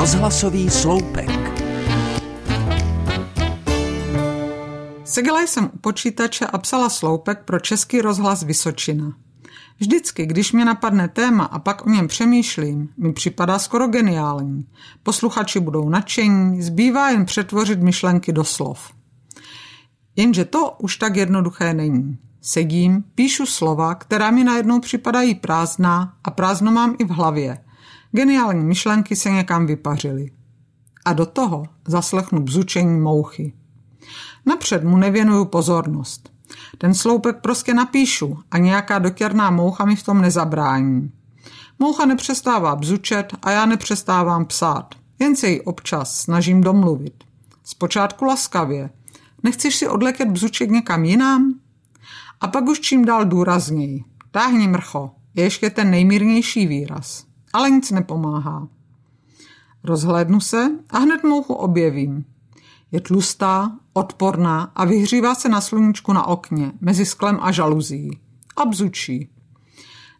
Rozhlasový sloupek. Seděla jsem u počítače a psala sloupek pro Český rozhlas Vysočina. Vždycky, když mě napadne téma a pak o něm přemýšlím, mi připadá skoro geniální. Posluchači budou nadšení, zbývá jen přetvořit myšlenky do slov. Jenže to už tak jednoduché není. Sedím, píšu slova, která mi najednou připadají prázdná a prázdno mám i v hlavě. Geniální myšlenky se někam vypařily. A do toho zaslechnu bzučení mouchy. Napřed mu nevěnuju pozornost. Ten sloupek prostě napíšu a nějaká dotěrná moucha mi v tom nezabrání. Moucha nepřestává bzučet a já nepřestávám psát. Jen se ji občas snažím domluvit. Zpočátku laskavě. Nechceš si odletět bzučet někam jinam? A pak už čím dál důrazněji. Táhni mrcho, je ještě ten nejmírnější výraz. Ale nic nepomáhá. Rozhlédnu se a hned mouchu objevím. Je tlustá, odporná a vyhřívá se na sluníčku na okně, mezi sklem a žaluzí. A bzučí.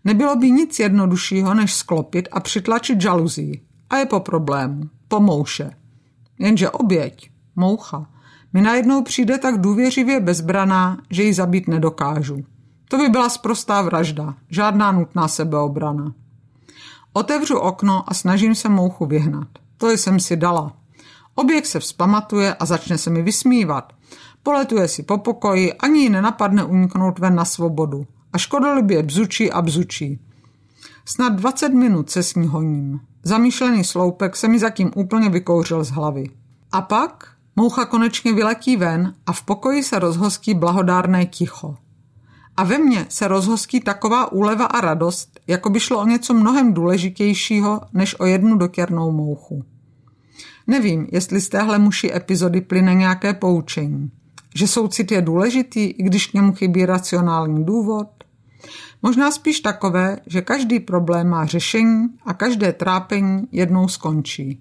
Nebylo by nic jednoduššího, než sklopit a přitlačit žaluzí. A je po problému. Po mouše. Jenže oběť, moucha, mi najednou přijde tak důvěřivě bezbraná, že ji zabít nedokážu. To by byla sprostá vražda, žádná nutná sebeobrana. Otevřu okno a snažím se mouchu vyhnat. To jsem si dala. Objekt se vzpamatuje a začne se mi vysmívat. Poletuje si po pokoji, ani ji nenapadne uniknout ven na svobodu. A škodolibě bzučí a bzučí. Snad 20 minut se s ní honím. Zamýšlený sloupek se mi zatím úplně vykouřil z hlavy. A pak moucha konečně vyletí ven a v pokoji se rozhostí blahodárné ticho. A ve mně se rozhostí taková úleva a radost, jako by šlo o něco mnohem důležitějšího než o jednu dotěrnou mouchu. Nevím, jestli z téhle muší epizody plyne nějaké poučení. Že soucit je důležitý, i když k němu chybí racionální důvod? Možná spíš takové, že každý problém má řešení a každé trápení jednou skončí.